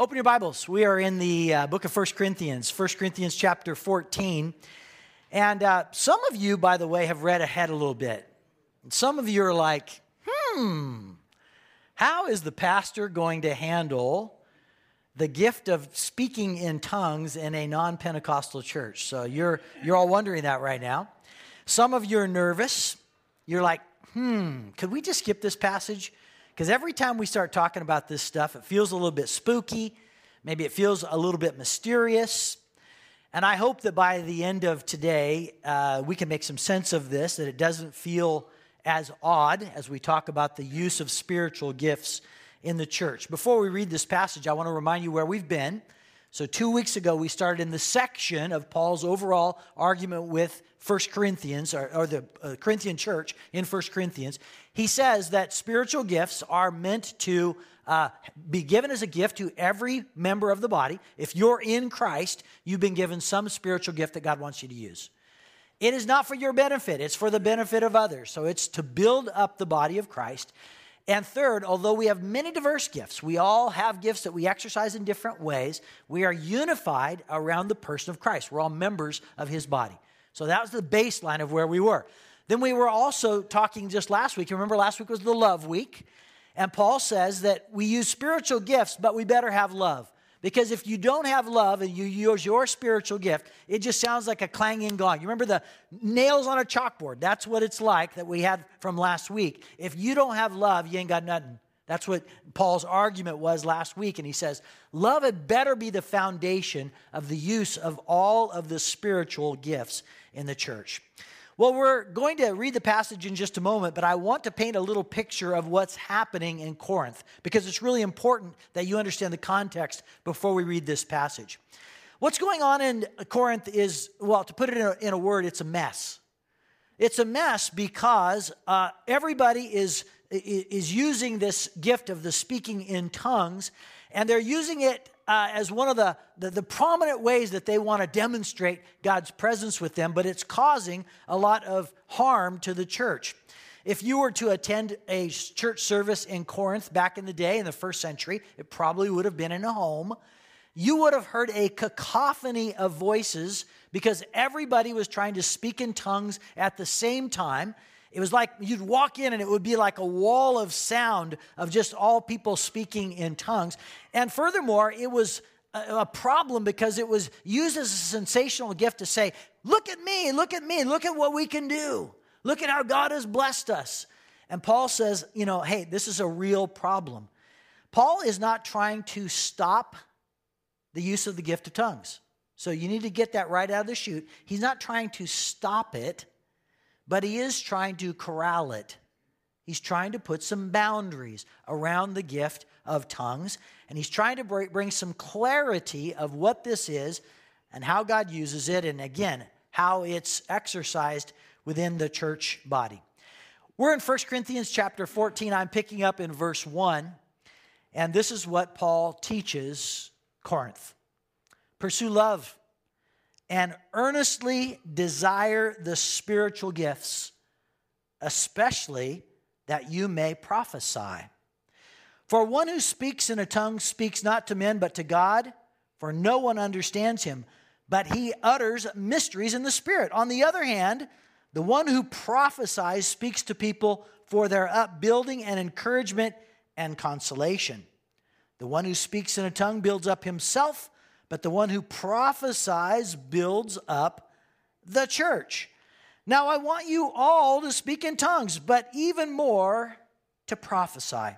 Open your Bibles. We are in the uh, book of 1 Corinthians, 1 Corinthians chapter 14. And uh, some of you, by the way, have read ahead a little bit. Some of you are like, hmm, how is the pastor going to handle the gift of speaking in tongues in a non Pentecostal church? So you're, you're all wondering that right now. Some of you are nervous. You're like, hmm, could we just skip this passage? Because every time we start talking about this stuff, it feels a little bit spooky. Maybe it feels a little bit mysterious. And I hope that by the end of today, uh, we can make some sense of this, that it doesn't feel as odd as we talk about the use of spiritual gifts in the church. Before we read this passage, I want to remind you where we've been. So, two weeks ago, we started in the section of Paul's overall argument with 1 Corinthians, or, or the uh, Corinthian church in 1 Corinthians. He says that spiritual gifts are meant to uh, be given as a gift to every member of the body. If you're in Christ, you've been given some spiritual gift that God wants you to use. It is not for your benefit, it's for the benefit of others. So, it's to build up the body of Christ. And third, although we have many diverse gifts, we all have gifts that we exercise in different ways, we are unified around the person of Christ. We're all members of his body. So that was the baseline of where we were. Then we were also talking just last week. Remember, last week was the love week. And Paul says that we use spiritual gifts, but we better have love. Because if you don't have love and you use your spiritual gift, it just sounds like a clanging gong. You remember the nails on a chalkboard? That's what it's like that we had from last week. If you don't have love, you ain't got nothing. That's what Paul's argument was last week. And he says, Love had better be the foundation of the use of all of the spiritual gifts in the church. Well, we're going to read the passage in just a moment, but I want to paint a little picture of what's happening in Corinth because it's really important that you understand the context before we read this passage. What's going on in Corinth is, well, to put it in a, in a word, it's a mess. It's a mess because uh, everybody is, is using this gift of the speaking in tongues, and they're using it uh, as one of the, the, the prominent ways that they want to demonstrate God's presence with them, but it's causing a lot of harm to the church. If you were to attend a church service in Corinth back in the day, in the first century, it probably would have been in a home. You would have heard a cacophony of voices because everybody was trying to speak in tongues at the same time. It was like you'd walk in and it would be like a wall of sound of just all people speaking in tongues. And furthermore, it was a problem because it was used as a sensational gift to say, Look at me, look at me, look at what we can do. Look at how God has blessed us. And Paul says, You know, hey, this is a real problem. Paul is not trying to stop the use of the gift of tongues. So you need to get that right out of the chute. He's not trying to stop it but he is trying to corral it. He's trying to put some boundaries around the gift of tongues, and he's trying to bring some clarity of what this is and how God uses it, and again, how it's exercised within the church body. We're in 1 Corinthians chapter 14. I'm picking up in verse 1, and this is what Paul teaches Corinth Pursue love and earnestly desire the spiritual gifts, especially that you may prophesy. For one who speaks in a tongue speaks not to men but to God, for no one understands him, but he utters mysteries in the Spirit. On the other hand, the one who prophesies speaks to people for their upbuilding and encouragement and consolation. The one who speaks in a tongue builds up himself but the one who prophesies builds up the church. Now, I want you all to speak in tongues, but even more to prophesy.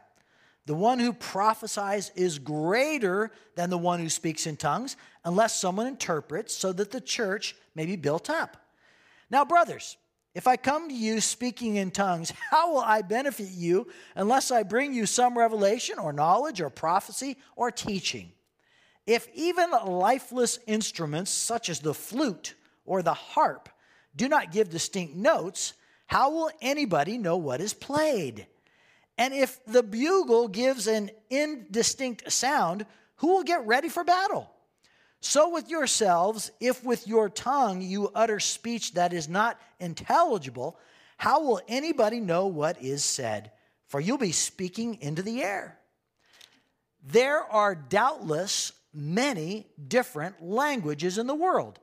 The one who prophesies is greater than the one who speaks in tongues, unless someone interprets, so that the church may be built up. Now, brothers, if I come to you speaking in tongues, how will I benefit you unless I bring you some revelation or knowledge or prophecy or teaching? If even lifeless instruments such as the flute or the harp do not give distinct notes, how will anybody know what is played? And if the bugle gives an indistinct sound, who will get ready for battle? So with yourselves, if with your tongue you utter speech that is not intelligible, how will anybody know what is said? For you'll be speaking into the air. there are doubtless many different languages in the world,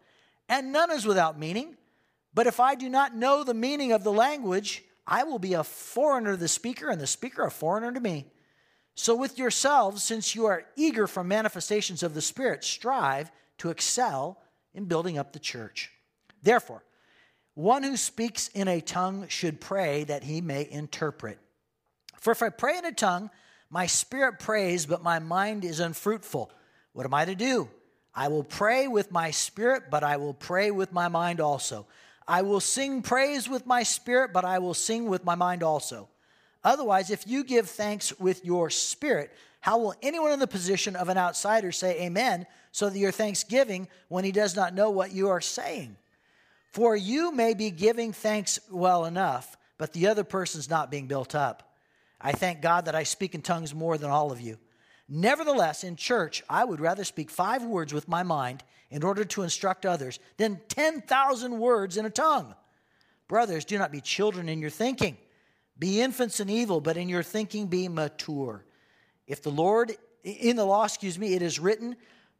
and none is without meaning. But if I do not know the meaning of the language, I will be a foreigner to the speaker, and the speaker a foreigner to me. So, with yourselves, since you are eager for manifestations of the Spirit, strive to excel in building up the church. Therefore, one who speaks in a tongue should pray that he may interpret. For if I pray in a tongue, my spirit prays, but my mind is unfruitful. What am I to do? I will pray with my spirit, but I will pray with my mind also. I will sing praise with my spirit, but I will sing with my mind also. Otherwise, if you give thanks with your spirit, how will anyone in the position of an outsider say amen so that your thanksgiving when he does not know what you are saying? For you may be giving thanks well enough, but the other person's not being built up. I thank God that I speak in tongues more than all of you. Nevertheless, in church, I would rather speak five words with my mind in order to instruct others than 10,000 words in a tongue. Brothers, do not be children in your thinking. Be infants in evil, but in your thinking be mature. If the Lord, in the law, excuse me, it is written,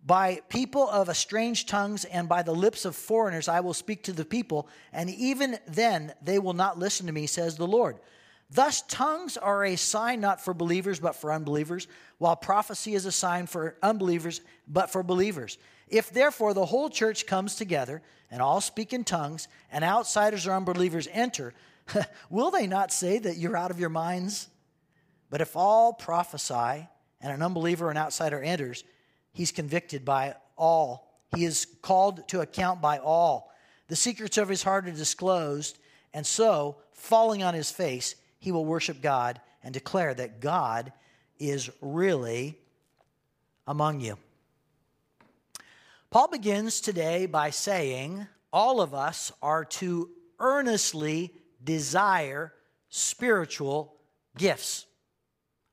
by people of strange tongues and by the lips of foreigners I will speak to the people, and even then they will not listen to me, says the Lord. Thus, tongues are a sign not for believers, but for unbelievers, while prophecy is a sign for unbelievers, but for believers. If therefore the whole church comes together and all speak in tongues, and outsiders or unbelievers enter, will they not say that you're out of your minds? But if all prophesy, and an unbeliever or an outsider enters, he's convicted by all. He is called to account by all. The secrets of his heart are disclosed, and so, falling on his face, he will worship God and declare that God is really among you. Paul begins today by saying all of us are to earnestly desire spiritual gifts.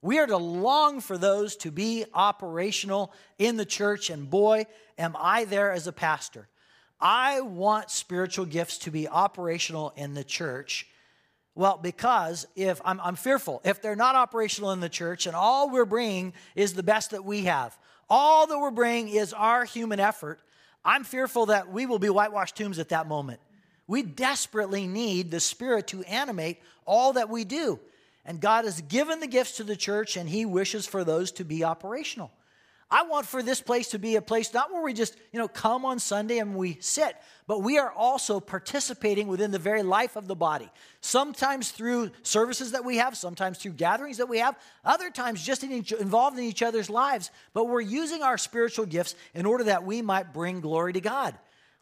We are to long for those to be operational in the church, and boy, am I there as a pastor. I want spiritual gifts to be operational in the church well, because if I'm, I'm, fearful, if they're not operational in the church and all we're bringing is the best that we have, all that we're bringing is our human effort, I'm fearful that we will be whitewashed tombs at that moment. We desperately need the Spirit to animate all that we do. And God has given the gifts to the church, and He wishes for those to be operational. I want for this place to be a place not where we just, you know, come on Sunday and we sit, but we are also participating within the very life of the body. Sometimes through services that we have, sometimes through gatherings that we have, other times just in each, involved in each other's lives, but we're using our spiritual gifts in order that we might bring glory to God.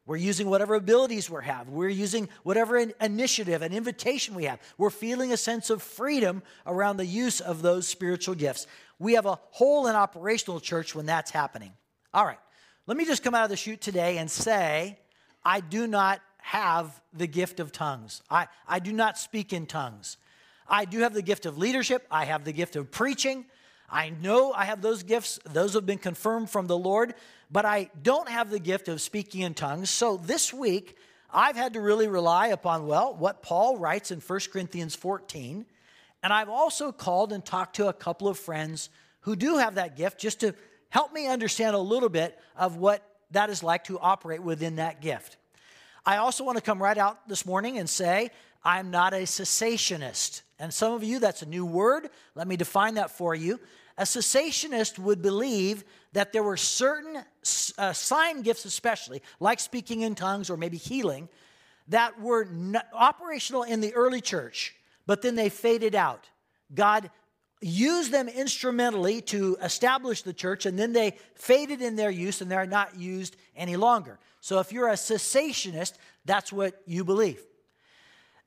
We're using whatever abilities we have. We're using whatever initiative and invitation we have. We're feeling a sense of freedom around the use of those spiritual gifts. We have a whole and operational church when that's happening. All right, let me just come out of the chute today and say, I do not have the gift of tongues. I, I do not speak in tongues. I do have the gift of leadership. I have the gift of preaching. I know I have those gifts, those have been confirmed from the Lord, but I don't have the gift of speaking in tongues. So this week, I've had to really rely upon, well, what Paul writes in 1 Corinthians 14. And I've also called and talked to a couple of friends who do have that gift just to help me understand a little bit of what that is like to operate within that gift. I also want to come right out this morning and say, I'm not a cessationist. And some of you, that's a new word. Let me define that for you. A cessationist would believe that there were certain uh, sign gifts, especially like speaking in tongues or maybe healing, that were operational in the early church, but then they faded out. God used them instrumentally to establish the church, and then they faded in their use and they're not used any longer. So if you're a cessationist, that's what you believe.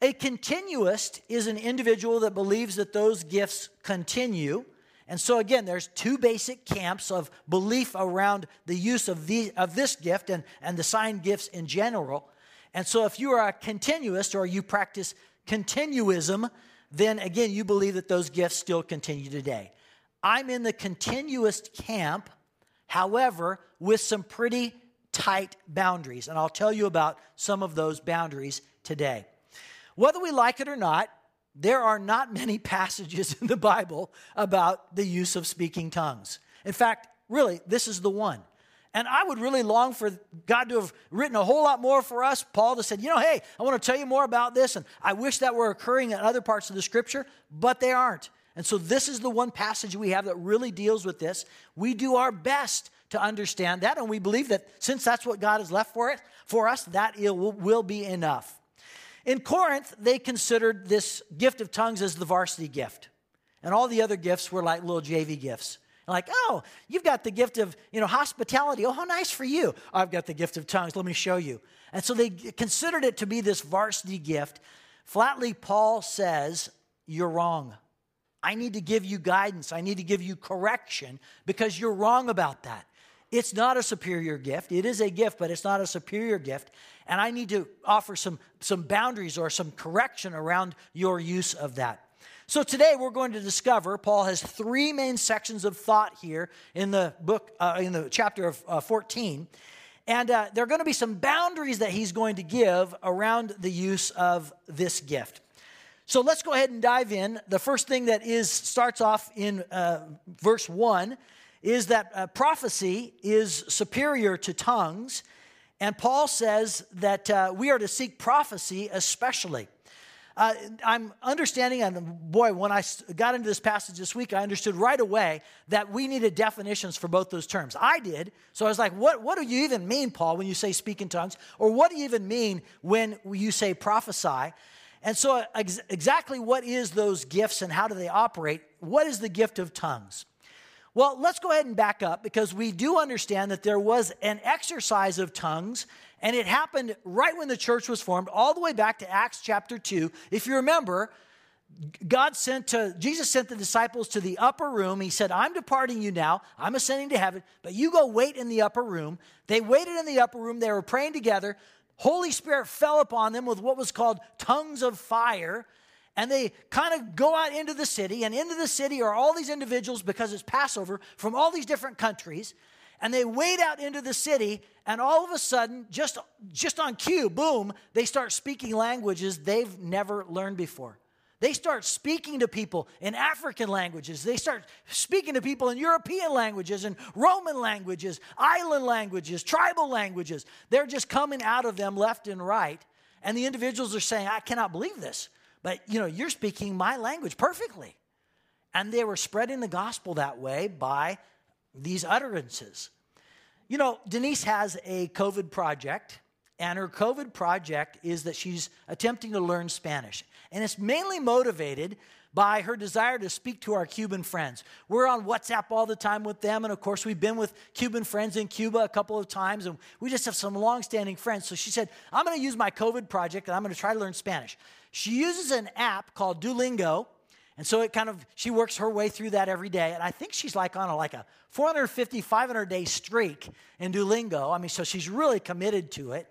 A continuist is an individual that believes that those gifts continue and so, again, there's two basic camps of belief around the use of, the, of this gift and, and the sign gifts in general. And so, if you are a continuist or you practice continuism, then again, you believe that those gifts still continue today. I'm in the continuist camp, however, with some pretty tight boundaries. And I'll tell you about some of those boundaries today. Whether we like it or not, there are not many passages in the Bible about the use of speaking tongues. In fact, really, this is the one. And I would really long for God to have written a whole lot more for us. Paul to said, you know, hey, I want to tell you more about this. And I wish that were occurring in other parts of the scripture, but they aren't. And so this is the one passage we have that really deals with this. We do our best to understand that, and we believe that since that's what God has left for it for us, that it will, will be enough. In Corinth, they considered this gift of tongues as the varsity gift, and all the other gifts were like little JV gifts. Like, oh, you've got the gift of, you know, hospitality. Oh, how nice for you. I've got the gift of tongues. Let me show you. And so they considered it to be this varsity gift. Flatly, Paul says, you're wrong. I need to give you guidance. I need to give you correction because you're wrong about that. It's not a superior gift. It is a gift, but it's not a superior gift. And I need to offer some, some boundaries or some correction around your use of that. So today we're going to discover Paul has three main sections of thought here in the book, uh, in the chapter of uh, 14. And uh, there are going to be some boundaries that he's going to give around the use of this gift. So let's go ahead and dive in. The first thing that is starts off in uh, verse 1 is that uh, prophecy is superior to tongues. And Paul says that uh, we are to seek prophecy especially. Uh, I'm understanding, and boy, when I got into this passage this week, I understood right away that we needed definitions for both those terms. I did. So I was like, what, what do you even mean, Paul, when you say speak in tongues? Or what do you even mean when you say prophesy? And so, ex- exactly what is those gifts and how do they operate? What is the gift of tongues? Well, let's go ahead and back up because we do understand that there was an exercise of tongues and it happened right when the church was formed, all the way back to Acts chapter 2. If you remember, God sent to, Jesus sent the disciples to the upper room. He said, I'm departing you now. I'm ascending to heaven, but you go wait in the upper room. They waited in the upper room. They were praying together. Holy Spirit fell upon them with what was called tongues of fire. And they kind of go out into the city, and into the city are all these individuals because it's Passover from all these different countries. And they wade out into the city, and all of a sudden, just, just on cue, boom, they start speaking languages they've never learned before. They start speaking to people in African languages. They start speaking to people in European languages and Roman languages, island languages, tribal languages. They're just coming out of them left and right. And the individuals are saying, I cannot believe this. But you know, you're speaking my language perfectly. And they were spreading the gospel that way by these utterances. You know, Denise has a COVID project and her COVID project is that she's attempting to learn Spanish. And it's mainly motivated by her desire to speak to our Cuban friends. We're on WhatsApp all the time with them. And of course, we've been with Cuban friends in Cuba a couple of times. And we just have some long-standing friends. So she said, I'm going to use my COVID project and I'm going to try to learn Spanish. She uses an app called Duolingo. And so it kind of, she works her way through that every day. And I think she's like on a, like a 450, 500 day streak in Duolingo. I mean, so she's really committed to it.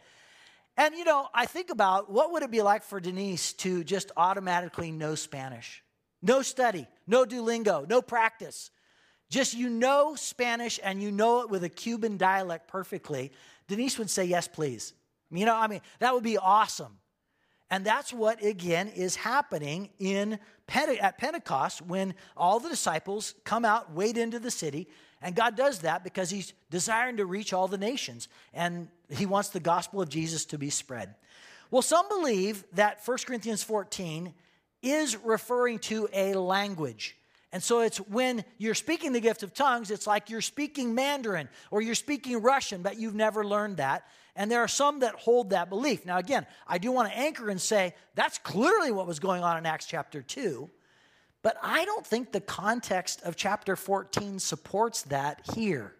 And you know, I think about what would it be like for Denise to just automatically know Spanish? No study, no Duolingo, no practice. Just you know Spanish and you know it with a Cuban dialect perfectly. Denise would say, Yes, please. You know, I mean, that would be awesome. And that's what, again, is happening in at Pentecost when all the disciples come out, wade into the city, and God does that because He's desiring to reach all the nations. And He wants the gospel of Jesus to be spread. Well, some believe that 1 Corinthians 14 is referring to a language. And so it's when you're speaking the gift of tongues, it's like you're speaking Mandarin or you're speaking Russian, but you've never learned that. And there are some that hold that belief. Now, again, I do want to anchor and say that's clearly what was going on in Acts chapter 2. But I don't think the context of chapter 14 supports that here.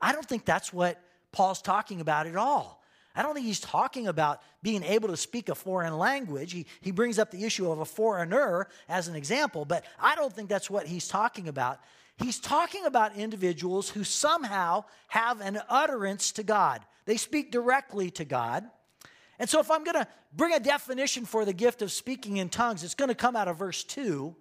I don't think that's what Paul's talking about at all. I don't think he's talking about being able to speak a foreign language. He, he brings up the issue of a foreigner as an example, but I don't think that's what he's talking about. He's talking about individuals who somehow have an utterance to God, they speak directly to God. And so, if I'm going to bring a definition for the gift of speaking in tongues, it's going to come out of verse 2.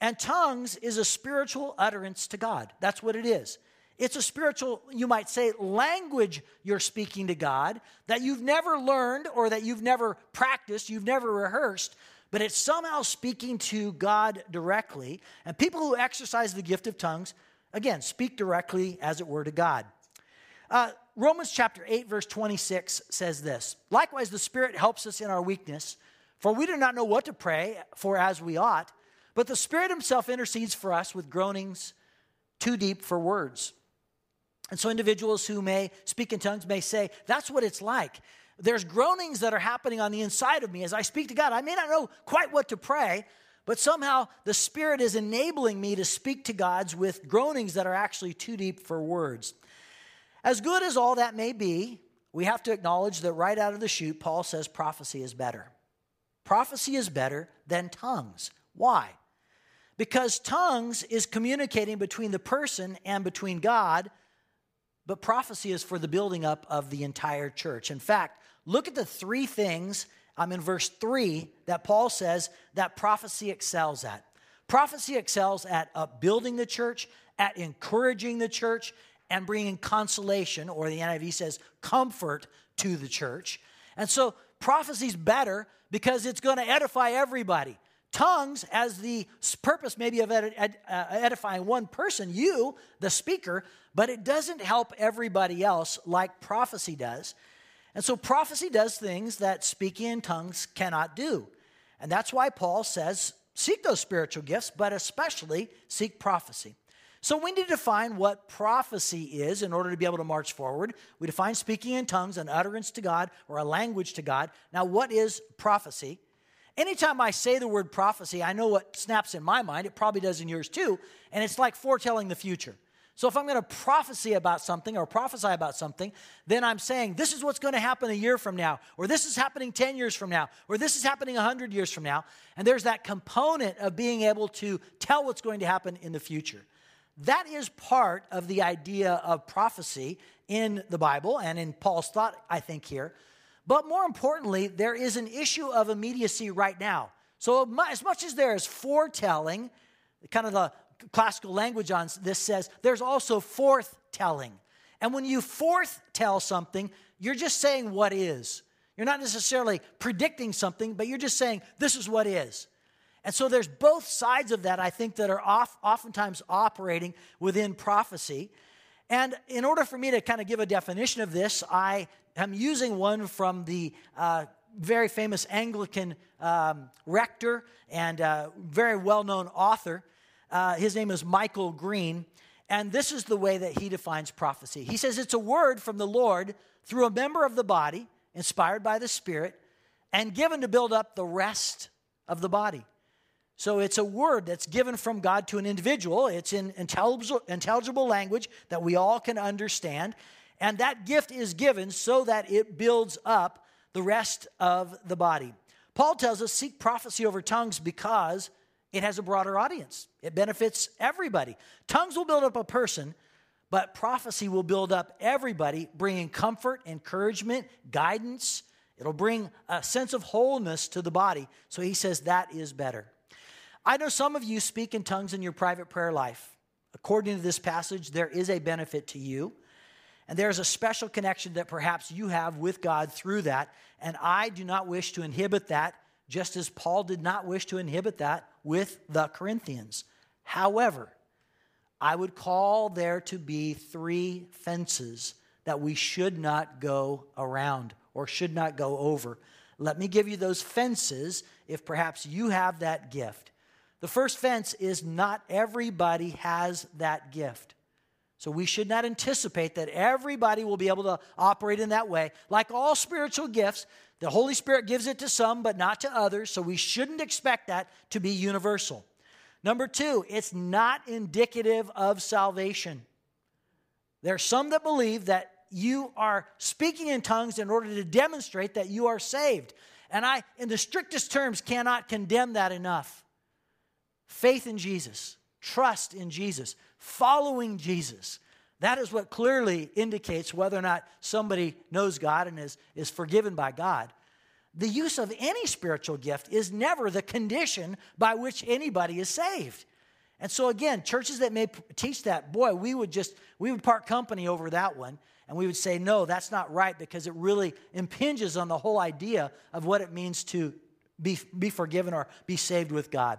And tongues is a spiritual utterance to God. That's what it is. It's a spiritual, you might say, language you're speaking to God that you've never learned or that you've never practiced, you've never rehearsed, but it's somehow speaking to God directly. And people who exercise the gift of tongues, Again, speak directly, as it were, to God. Uh, Romans chapter 8, verse 26 says this Likewise, the Spirit helps us in our weakness, for we do not know what to pray for as we ought, but the Spirit Himself intercedes for us with groanings too deep for words. And so, individuals who may speak in tongues may say, That's what it's like. There's groanings that are happening on the inside of me as I speak to God. I may not know quite what to pray, but somehow the Spirit is enabling me to speak to God's with groanings that are actually too deep for words. As good as all that may be, we have to acknowledge that right out of the chute, Paul says prophecy is better. Prophecy is better than tongues. Why? Because tongues is communicating between the person and between God, but prophecy is for the building up of the entire church. In fact, look at the three things I'm um, in verse 3 that Paul says that prophecy excels at. Prophecy excels at upbuilding the church, at encouraging the church, and bringing consolation, or the NIV says comfort to the church. And so prophecy's better because it's going to edify everybody. Tongues, as the purpose maybe of uh, edifying one person, you, the speaker, but it doesn't help everybody else like prophecy does. And so prophecy does things that speaking in tongues cannot do. And that's why Paul says, seek those spiritual gifts, but especially seek prophecy. So we need to define what prophecy is in order to be able to march forward. We define speaking in tongues, an utterance to God or a language to God. Now, what is prophecy? Anytime I say the word prophecy, I know what snaps in my mind. It probably does in yours too. And it's like foretelling the future. So if I'm going to prophecy about something or prophesy about something, then I'm saying this is what's going to happen a year from now, or this is happening 10 years from now, or this is happening 100 years from now. And there's that component of being able to tell what's going to happen in the future. That is part of the idea of prophecy in the Bible and in Paul's thought, I think, here. But more importantly, there is an issue of immediacy right now. So, as much as there is foretelling, kind of the classical language on this says, there's also forthtelling. And when you forthtell something, you're just saying what is. You're not necessarily predicting something, but you're just saying, this is what is. And so there's both sides of that, I think, that are off, oftentimes operating within prophecy. And in order for me to kind of give a definition of this, I am using one from the uh, very famous Anglican um, rector and uh, very well known author. Uh, his name is Michael Green. And this is the way that he defines prophecy. He says it's a word from the Lord through a member of the body, inspired by the Spirit, and given to build up the rest of the body. So it's a word that's given from God to an individual. It's in intelligible, intelligible language that we all can understand. And that gift is given so that it builds up the rest of the body. Paul tells us seek prophecy over tongues because it has a broader audience. It benefits everybody. Tongues will build up a person, but prophecy will build up everybody, bringing comfort, encouragement, guidance. It'll bring a sense of wholeness to the body. So he says that is better. I know some of you speak in tongues in your private prayer life. According to this passage, there is a benefit to you. And there's a special connection that perhaps you have with God through that. And I do not wish to inhibit that, just as Paul did not wish to inhibit that with the Corinthians. However, I would call there to be three fences that we should not go around or should not go over. Let me give you those fences if perhaps you have that gift. The first fence is not everybody has that gift. So we should not anticipate that everybody will be able to operate in that way. Like all spiritual gifts, the Holy Spirit gives it to some, but not to others. So we shouldn't expect that to be universal. Number two, it's not indicative of salvation. There are some that believe that you are speaking in tongues in order to demonstrate that you are saved. And I, in the strictest terms, cannot condemn that enough faith in Jesus, trust in Jesus, following Jesus. That is what clearly indicates whether or not somebody knows God and is, is forgiven by God. The use of any spiritual gift is never the condition by which anybody is saved. And so, again, churches that may teach that, boy, we would just, we would part company over that one. And we would say, no, that's not right because it really impinges on the whole idea of what it means to be, be forgiven or be saved with God.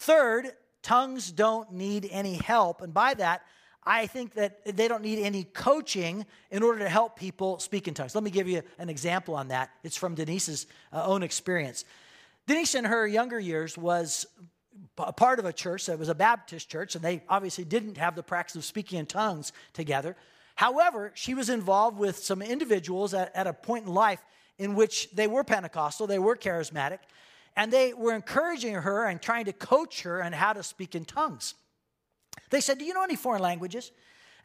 Third, tongues don't need any help. And by that, I think that they don't need any coaching in order to help people speak in tongues. Let me give you an example on that. It's from Denise's uh, own experience. Denise, in her younger years, was a part of a church that was a Baptist church, and they obviously didn't have the practice of speaking in tongues together. However, she was involved with some individuals at, at a point in life in which they were Pentecostal, they were charismatic, and they were encouraging her and trying to coach her on how to speak in tongues. They said, Do you know any foreign languages?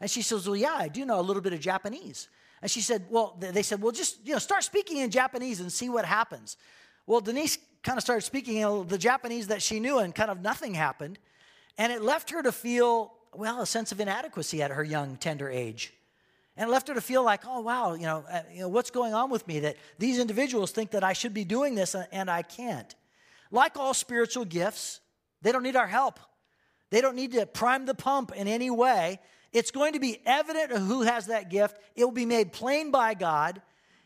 And she says, Well, yeah, I do know a little bit of Japanese. And she said, Well, they said, Well, just you know, start speaking in Japanese and see what happens. Well, Denise kind of started speaking in the Japanese that she knew, and kind of nothing happened. And it left her to feel, well, a sense of inadequacy at her young, tender age. And it left her to feel like, oh, wow, you know, uh, you know, what's going on with me that these individuals think that I should be doing this and I can't. Like all spiritual gifts, they don't need our help. They don't need to prime the pump in any way. It's going to be evident who has that gift. It will be made plain by God.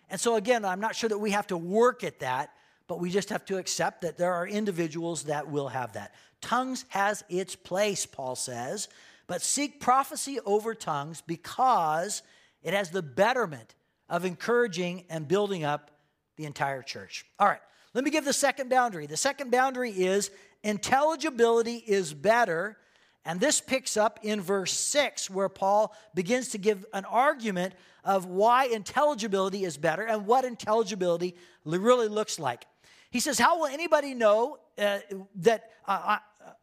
And so, again, I'm not sure that we have to work at that, but we just have to accept that there are individuals that will have that. Tongues has its place, Paul says, but seek prophecy over tongues because it has the betterment of encouraging and building up the entire church. All right, let me give the second boundary. The second boundary is intelligibility is better. And this picks up in verse 6, where Paul begins to give an argument of why intelligibility is better and what intelligibility really looks like. He says, How will anybody know uh, that? Uh,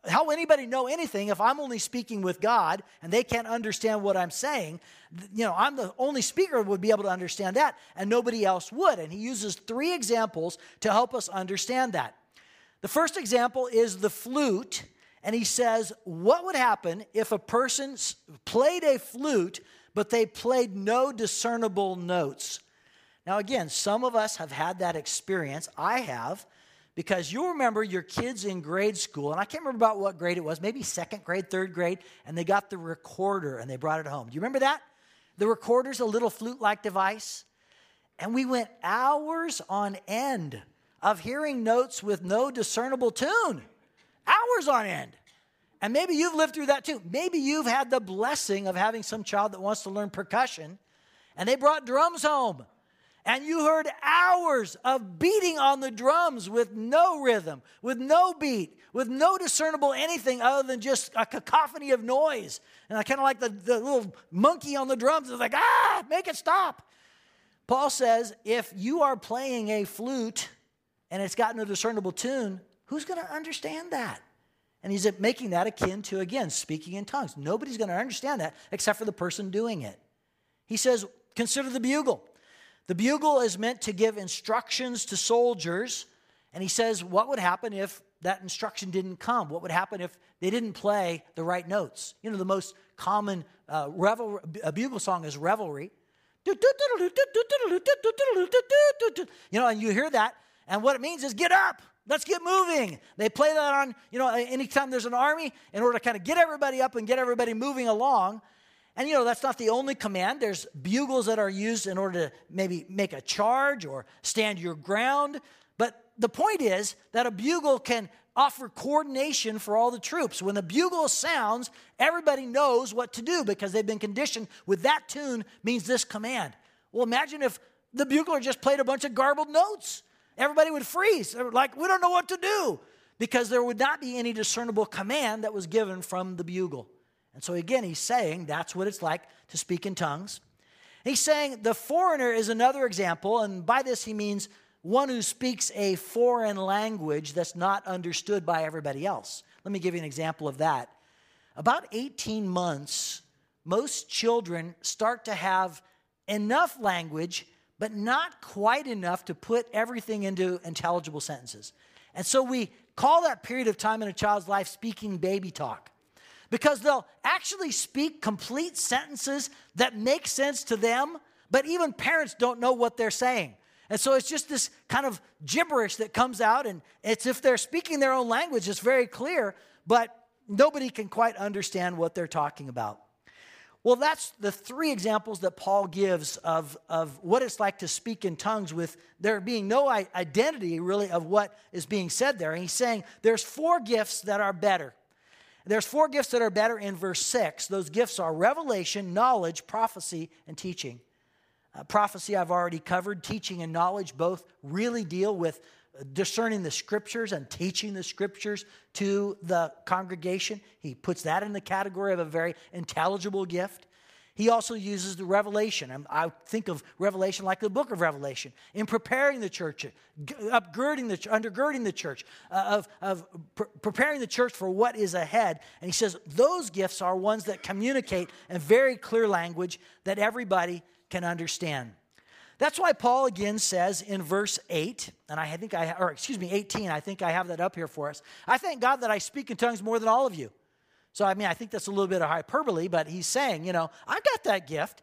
how will anybody know anything if I'm only speaking with God and they can't understand what I'm saying? You know, I'm the only speaker would be able to understand that, and nobody else would. And he uses three examples to help us understand that. The first example is the flute, and he says, What would happen if a person played a flute, but they played no discernible notes? Now, again, some of us have had that experience. I have, because you'll remember your kids in grade school, and I can't remember about what grade it was, maybe second grade, third grade, and they got the recorder and they brought it home. Do you remember that? The recorder's a little flute like device. And we went hours on end of hearing notes with no discernible tune. Hours on end. And maybe you've lived through that too. Maybe you've had the blessing of having some child that wants to learn percussion, and they brought drums home and you heard hours of beating on the drums with no rhythm, with no beat, with no discernible anything other than just a cacophony of noise. And I kind of like the, the little monkey on the drums is like, ah, make it stop. Paul says if you are playing a flute and it's got no discernible tune, who's going to understand that? And he's making that akin to, again, speaking in tongues. Nobody's going to understand that except for the person doing it. He says, consider the bugle. The bugle is meant to give instructions to soldiers, and he says, What would happen if that instruction didn't come? What would happen if they didn't play the right notes? You know, the most common uh, revel, a bugle song is revelry. You know, and you hear that, and what it means is get up, let's get moving. They play that on, you know, anytime there's an army, in order to kind of get everybody up and get everybody moving along. And you know, that's not the only command. There's bugles that are used in order to maybe make a charge or stand your ground. But the point is that a bugle can offer coordination for all the troops. When the bugle sounds, everybody knows what to do because they've been conditioned with that tune means this command. Well, imagine if the bugler just played a bunch of garbled notes. Everybody would freeze. Like, we don't know what to do because there would not be any discernible command that was given from the bugle. And so, again, he's saying that's what it's like to speak in tongues. He's saying the foreigner is another example, and by this he means one who speaks a foreign language that's not understood by everybody else. Let me give you an example of that. About 18 months, most children start to have enough language, but not quite enough to put everything into intelligible sentences. And so we call that period of time in a child's life speaking baby talk because they'll actually speak complete sentences that make sense to them, but even parents don't know what they're saying. And so it's just this kind of gibberish that comes out, and it's if they're speaking their own language, it's very clear, but nobody can quite understand what they're talking about. Well, that's the three examples that Paul gives of, of what it's like to speak in tongues with there being no identity really of what is being said there. And he's saying there's four gifts that are better. There's four gifts that are better in verse 6. Those gifts are revelation, knowledge, prophecy, and teaching. Uh, prophecy, I've already covered. Teaching and knowledge both really deal with discerning the scriptures and teaching the scriptures to the congregation. He puts that in the category of a very intelligible gift. He also uses the revelation. I think of revelation like the book of Revelation in preparing the church, upgirding the, undergirding the church, uh, of, of pre- preparing the church for what is ahead. And he says those gifts are ones that communicate in very clear language that everybody can understand. That's why Paul again says in verse 8, and I think I, or excuse me, 18, I think I have that up here for us. I thank God that I speak in tongues more than all of you. So, I mean, I think that's a little bit of hyperbole, but he's saying, you know, I've got that gift.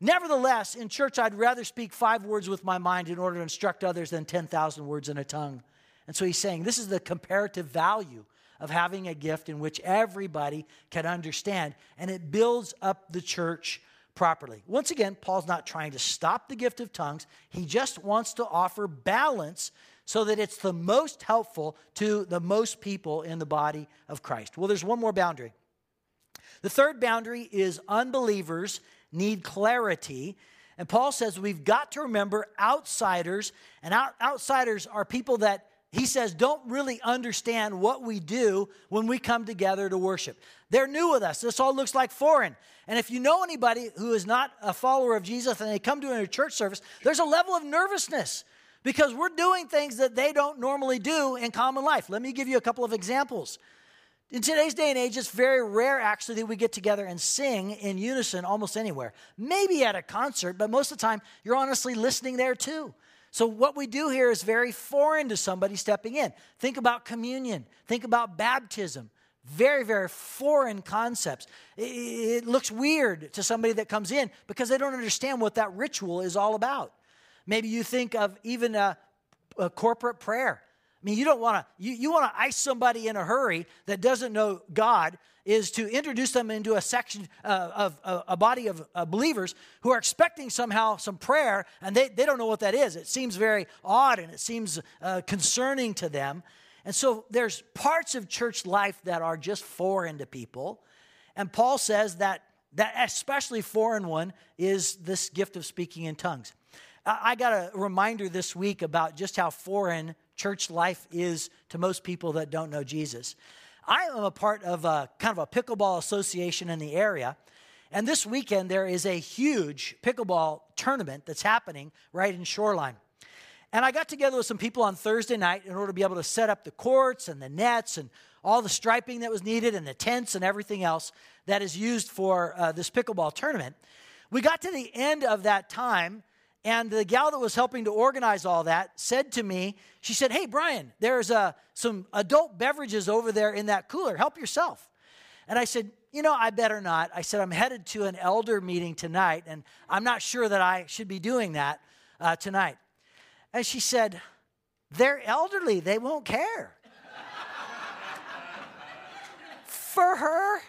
Nevertheless, in church, I'd rather speak five words with my mind in order to instruct others than 10,000 words in a tongue. And so he's saying this is the comparative value of having a gift in which everybody can understand, and it builds up the church properly. Once again, Paul's not trying to stop the gift of tongues, he just wants to offer balance so that it's the most helpful to the most people in the body of Christ. Well, there's one more boundary. The third boundary is unbelievers need clarity. And Paul says we've got to remember outsiders, and out, outsiders are people that he says don't really understand what we do when we come together to worship. They're new with us. This all looks like foreign. And if you know anybody who is not a follower of Jesus and they come to a church service, there's a level of nervousness because we're doing things that they don't normally do in common life. Let me give you a couple of examples. In today's day and age, it's very rare actually that we get together and sing in unison almost anywhere. Maybe at a concert, but most of the time, you're honestly listening there too. So, what we do here is very foreign to somebody stepping in. Think about communion, think about baptism. Very, very foreign concepts. It, looks weird to somebody that comes in because they don't understand what that ritual is all about. Maybe you think of even a, a corporate prayer. I mean, you don't want to, you, you want to ice somebody in a hurry that doesn't know God, is to introduce them into a section uh, of uh, a body of uh, believers who are expecting somehow some prayer, and they, they don't know what that is. It seems very odd and it seems uh, concerning to them. And so there's parts of church life that are just foreign to people. And Paul says that that especially foreign one is this gift of speaking in tongues. I got a reminder this week about just how foreign church life is to most people that don't know Jesus. I am a part of a kind of a pickleball association in the area. And this weekend, there is a huge pickleball tournament that's happening right in Shoreline. And I got together with some people on Thursday night in order to be able to set up the courts and the nets and all the striping that was needed and the tents and everything else that is used for uh, this pickleball tournament. We got to the end of that time, and the gal that was helping to organize all that said to me, she said, Hey, Brian, there's uh, some adult beverages over there in that cooler. Help yourself. And I said, You know, I better not. I said, I'm headed to an elder meeting tonight, and I'm not sure that I should be doing that uh, tonight. And she said, They're elderly, they won't care. For her,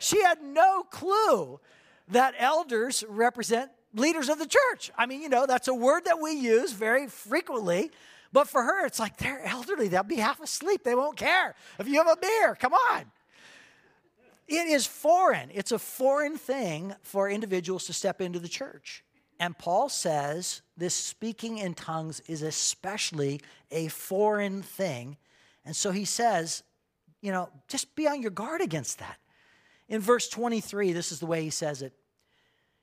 she had no clue that elders represent leaders of the church. I mean, you know, that's a word that we use very frequently. But for her, it's like they're elderly. They'll be half asleep. They won't care. If you have a beer, come on. It is foreign. It's a foreign thing for individuals to step into the church. And Paul says this speaking in tongues is especially a foreign thing. And so he says, you know, just be on your guard against that. In verse 23, this is the way he says it.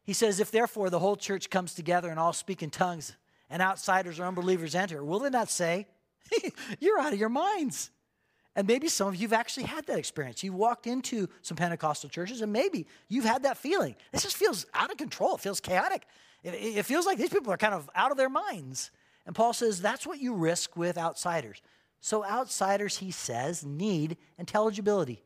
He says, If therefore the whole church comes together and all speak in tongues, and outsiders or unbelievers enter, will they not say, You're out of your minds? And maybe some of you have actually had that experience. You've walked into some Pentecostal churches, and maybe you've had that feeling. This just feels out of control. It feels chaotic. It, it feels like these people are kind of out of their minds. And Paul says that's what you risk with outsiders. So, outsiders, he says, need intelligibility.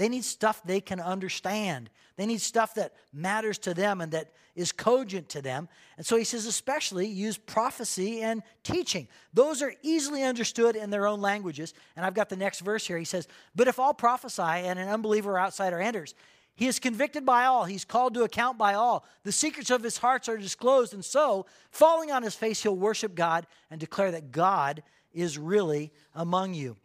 They need stuff they can understand. They need stuff that matters to them and that is cogent to them. And so he says, especially use prophecy and teaching. Those are easily understood in their own languages. And I've got the next verse here. He says, But if all prophesy and an unbeliever or outsider enters, he is convicted by all. He's called to account by all. The secrets of his hearts are disclosed. And so, falling on his face, he'll worship God and declare that God is really among you.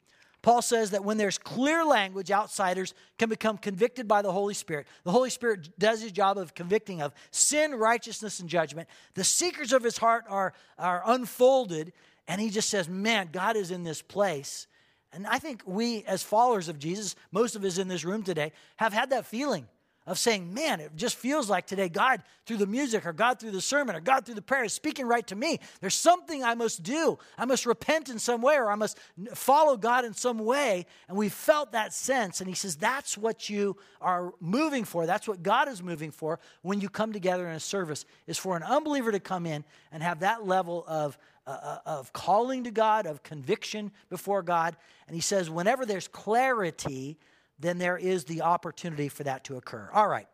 Paul says that when there's clear language, outsiders can become convicted by the Holy Spirit. The Holy Spirit does his job of convicting of sin, righteousness, and judgment. The secrets of his heart are, are unfolded, and he just says, Man, God is in this place. And I think we, as followers of Jesus, most of us in this room today, have had that feeling of saying, man, it just feels like today God through the music or God through the sermon or God through the prayer is speaking right to me. There's something I must do. I must repent in some way or I must follow God in some way. And we felt that sense. And he says, that's what you are moving for. That's what God is moving for when you come together in a service, is for an unbeliever to come in and have that level of. Uh, uh of calling to God, of conviction before God. And he says, whenever there's clarity, then there is the opportunity for that to occur. All right,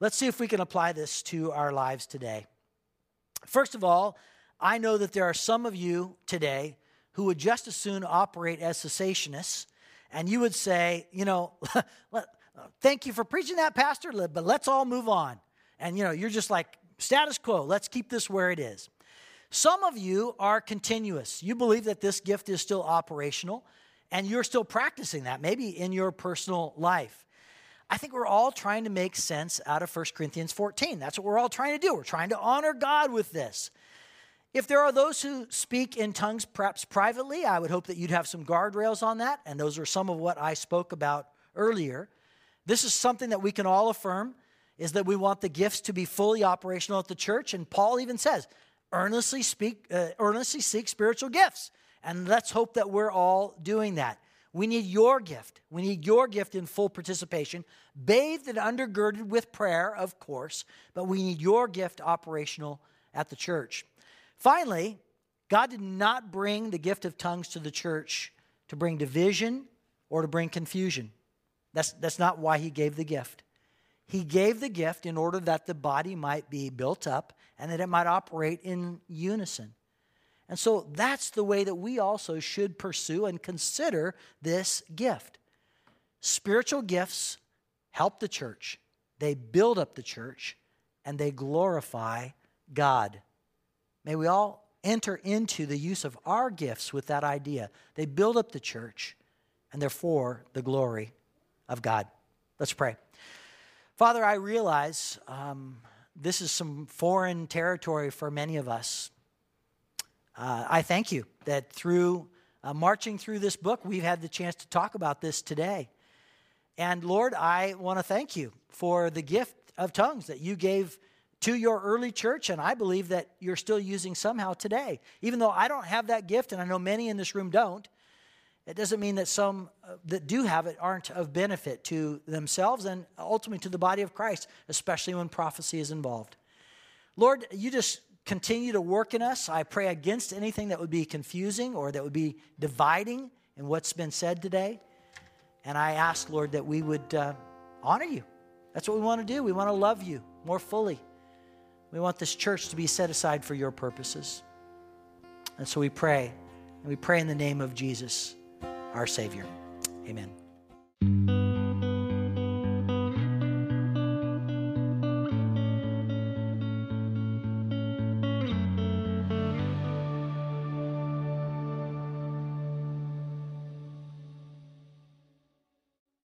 let's see if we can apply this to our lives today. First of all, I know that there are some of you today who would just as soon operate as cessationists, and you would say, you know, thank you for preaching that, Pastor, but let's all move on. And, you know, you're just like, status quo, let's keep this where it is. Some of you are continuous. You believe that this gift is still operational and you're still practicing that, maybe in your personal life. I think we're all trying to make sense out of 1 Corinthians 14. That's what we're all trying to do. We're trying to honor God with this. If there are those who speak in tongues, perhaps privately, I would hope that you'd have some guardrails on that. And those are some of what I spoke about earlier. This is something that we can all affirm is that we want the gifts to be fully operational at the church. And Paul even says, earnestly speak, uh, earnestly seek spiritual gifts. And let's hope that we're all doing that. We need your gift. We need your gift in full participation, bathed and undergirded with prayer, of course, but we need your gift operational at the church. Finally, God did not bring the gift of tongues to the church to bring division or to bring confusion. That's, that's not why He gave the gift. He gave the gift in order that the body might be built up and that it might operate in unison. And so that's the way that we also should pursue and consider this gift. Spiritual gifts help the church, they build up the church, and they glorify God. May we all enter into the use of our gifts with that idea. They build up the church, and therefore the glory of God. Let's pray. Father, I realize um, this is some foreign territory for many of us uh, I thank you that through uh, marching through this book, we've had the chance to talk about this today. And Lord, I want to thank you for the gift of tongues that you gave to your early church, and I believe that you're still using somehow today. Even though I don't have that gift, and I know many in this room don't, it doesn't mean that some uh, that do have it aren't of benefit to themselves and ultimately to the body of Christ, especially when prophecy is involved. Lord, you just continue to work in us. I pray against anything that would be confusing or that would be dividing in what's been said today. And I ask, Lord, that we would uh, honor you. That's what we want to do. We want to love you more fully. We want this church to be set aside for your purposes. And so we pray, and we pray in the name of Jesus, our Savior. Amen.